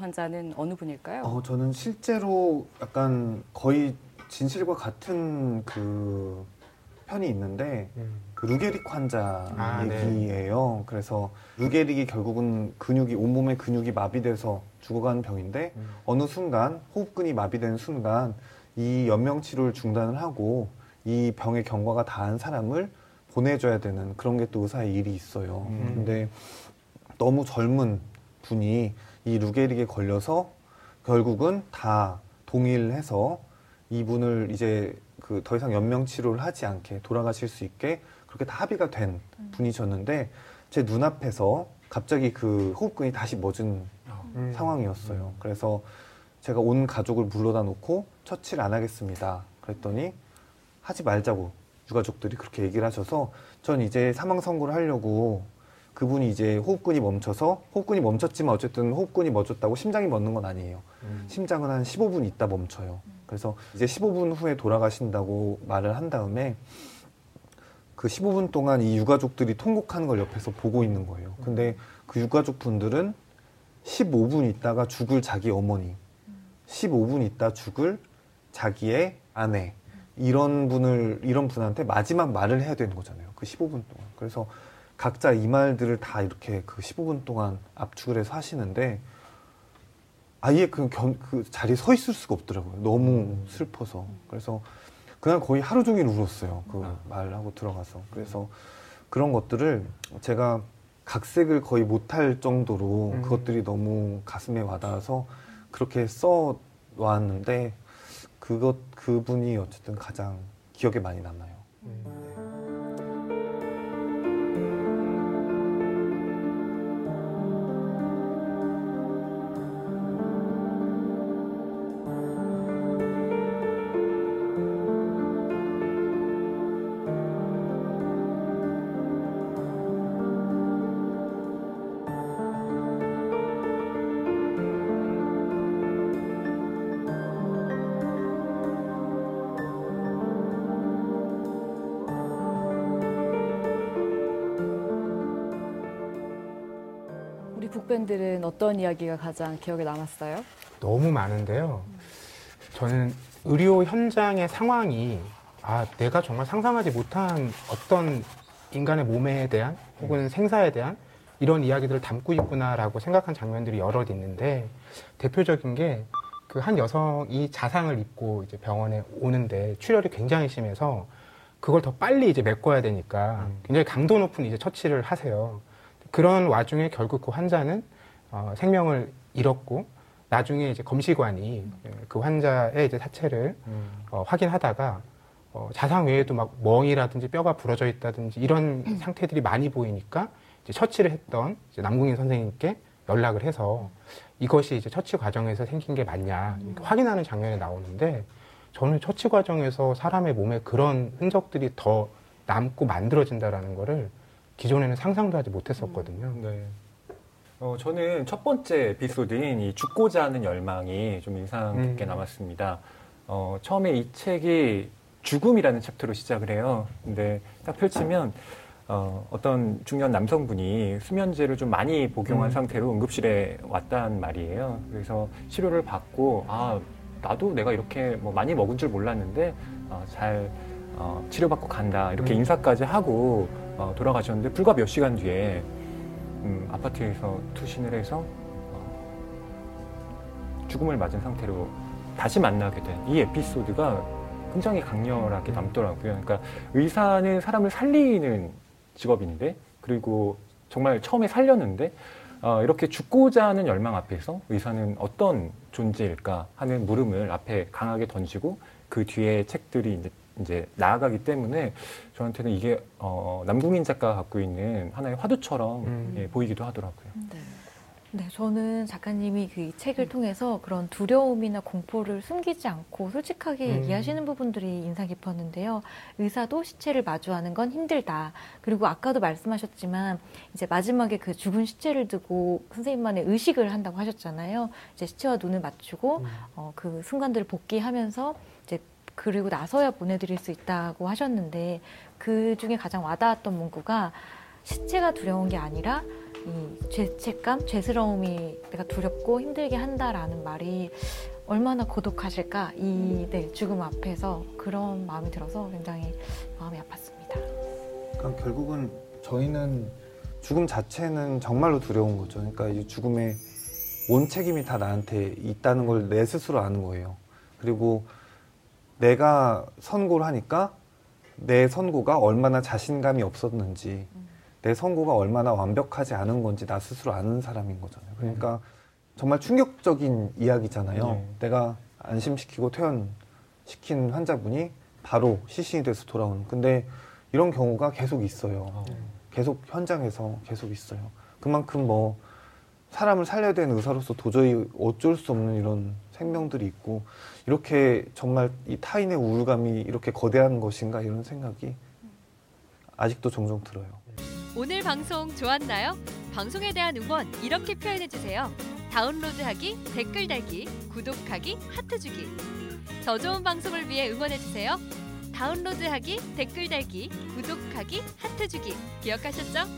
환자는 어느 분일까요? 어, 저는 실제로 약간 거의 진실과 같은 그 편이 있는데 음. 그 루게릭 환자 아, 네. 얘기예요. 그래서 루게릭이 결국은 근육이 온몸의 근육이 마비돼서 죽어가는 병인데 음. 어느 순간 호흡근이 마비되는 순간 이 연명 치료를 중단을 하고 이 병의 경과가 다한 사람을 보내줘야 되는 그런 게 또 의사의 일이 있어요. 음. 근데 너무 젊은 분이 이 루게릭에 걸려서 결국은 다 동의해서 이분을 이제 그 더 이상 연명 치료를 하지 않게 돌아가실 수 있게 그렇게 다 합의가 된 분이셨는데 제 눈앞에서 갑자기 그 호흡근이 다시 멎은 음. 상황이었어요. 그래서 제가 온 가족을 불러다 놓고 처치를 안 하겠습니다. 그랬더니 하지 말자고 유가족들이 그렇게 얘기를 하셔서 전 이제 사망 선고를 하려고 그분이 이제 호흡근이 멈춰서 호흡근이 멈췄지만 어쨌든 호흡근이 멎었다고 심장이 멎는 건 아니에요. 음. 심장은 한 15분 있다 멈춰요. 그래서 이제 15분 후에 돌아가신다고 말을 한 다음에 그 15분 동안 이 유가족들이 통곡하는 걸 옆에서 보고 있는 거예요. 근데 그 유가족 분들은 15분 있다가 죽을 자기 어머니, 15분 있다 죽을 자기의 아내, 이런 분을, 이런 분한테 마지막 말을 해야 되는 거잖아요. 그 15분 동안. 그래서 각자 이 말들을 다 이렇게 그 15분 동안 압축을 해서 하시는데 아예 그, 견, 그 자리에 서 있을 수가 없더라고요. 너무 슬퍼서. 그래서 그냥 거의 하루 종일 울었어요. 그 아. 말하고 들어가서. 그래서 그런 것들을 제가 각색을 거의 못할 정도로 음. 그것들이 너무 가슴에 와닿아서 그렇게 써 왔는데 그것 그분이 어쨌든 가장 기억에 많이 남아요. 우 리 북밴들은 어떤 이야기가 가장 기억에 남았어요? 너무 많은데요. 저는 의료 현장의 상황이 아 내가 정말 상상하지 못한 어떤 인간의 몸에 대한 혹은 생사에 대한 이런 이야기들을 담고 있구나라고 생각한 장면들이 여럿 있는데 대표적인 게 그 한 여성이 자상을 입고 이제 병원에 오는데 출혈이 굉장히 심해서 그걸 더 빨리 이제 메꿔야 되니까 굉장히 강도 높은 이제 처치를 하세요. 그런 와중에 결국 그 환자는 어, 생명을 잃었고 나중에 이제 검시관이 예, 그 환자의 이제 사체를 음. 어, 확인하다가 어, 자상 외에도 막 멍이라든지 뼈가 부러져 있다든지 이런 상태들이 많이 보이니까 이제 처치를 했던 이제 남궁인 선생님께 연락을 해서 이것이 이제 처치 과정에서 생긴 게 맞냐 이렇게 확인하는 장면이 나오는데 저는 처치 과정에서 사람의 몸에 그런 흔적들이 더 남고 만들어진다라는 거를 기존에는 상상도 하지 못했었거든요. 네. 어, 저는 첫 번째 에피소드인 이 죽고자 하는 열망이 좀 인상 깊게 음. 남았습니다. 어, 처음에 이 책이 죽음이라는 챕터로 시작을 해요. 근데 딱 펼치면 어, 어떤 중년 남성분이 수면제를 좀 많이 복용한 음. 상태로 응급실에 왔단 말이에요. 그래서 치료를 받고 아 나도 내가 이렇게 뭐 많이 먹은 줄 몰랐는데 어, 잘 어, 치료받고 간다 이렇게 음. 인사까지 하고 어, 돌아가셨는데 불과 몇 시간 뒤에 음, 아파트에서 투신을 해서 어, 죽음을 맞은 상태로 다시 만나게 된 이 에피소드가 굉장히 강렬하게 남더라고요. 그러니까 의사는 사람을 살리는 직업인데 그리고 정말 처음에 살렸는데 어, 이렇게 죽고자 하는 열망 앞에서 의사는 어떤 존재일까 하는 물음을 앞에 강하게 던지고 그 뒤에 책들이 이제, 이제 나아가기 때문에 저한테는 이게 어, 남궁인 작가가 갖고 있는 하나의 화두처럼 음. 예, 보이기도 하더라고요. 네. 네, 저는 작가님이 그 이 책을 통해서 그런 두려움이나 공포를 숨기지 않고 솔직하게 음. 얘기하시는 부분들이 인상 깊었는데요. 의사도 시체를 마주하는 건 힘들다. 그리고 아까도 말씀하셨지만 이제 마지막에 그 죽은 시체를 두고 선생님만의 의식을 한다고 하셨잖아요. 이제 시체와 눈을 맞추고 음. 어, 그 순간들을 복귀하면서 그리고 나서야 보내드릴 수 있다고 하셨는데 그 중에 가장 와닿았던 문구가 시체가 두려운 게 아니라 이 죄책감, 죄스러움이 내가 두렵고 힘들게 한다라는 말이 얼마나 고독하실까 이 네, 죽음 앞에서 그런 마음이 들어서 굉장히 마음이 아팠습니다. 그러니까 결국은 저희는 죽음 자체는 정말로 두려운 거죠. 그러니까 이 죽음의 온 책임이 다 나한테 있다는 걸 내 스스로 아는 거예요. 그리고 내가 선고를 하니까 내 선고가 얼마나 자신감이 없었는지, 내 선고가 얼마나 완벽하지 않은 건지 나 스스로 아는 사람인 거잖아요. 그러니까 정말 충격적인 이야기잖아요. 네. 내가 안심시키고 퇴원시킨 환자분이 바로 시신이 돼서 돌아오는. 근데 이런 경우가 계속 있어요. 어. 계속 현장에서 계속 있어요. 그만큼 뭐 사람을 살려야 되는 의사로서 도저히 어쩔 수 없는 이런 생명들이 있고 이렇게 정말 이 타인의 우울감이 이렇게 거대한 것인가 이런 생각이 아직도 종종 들어요. 오늘 방송 좋았나요? 방송에 대한 응원 이렇게 표현해 주세요. 다운로드하기, 댓글 달기, 구독하기, 하트 주기. 더 좋은 방송을 위해 응원해 주세요. 다운로드하기, 댓글 달기, 구독하기, 하트 주기. 기억하셨죠?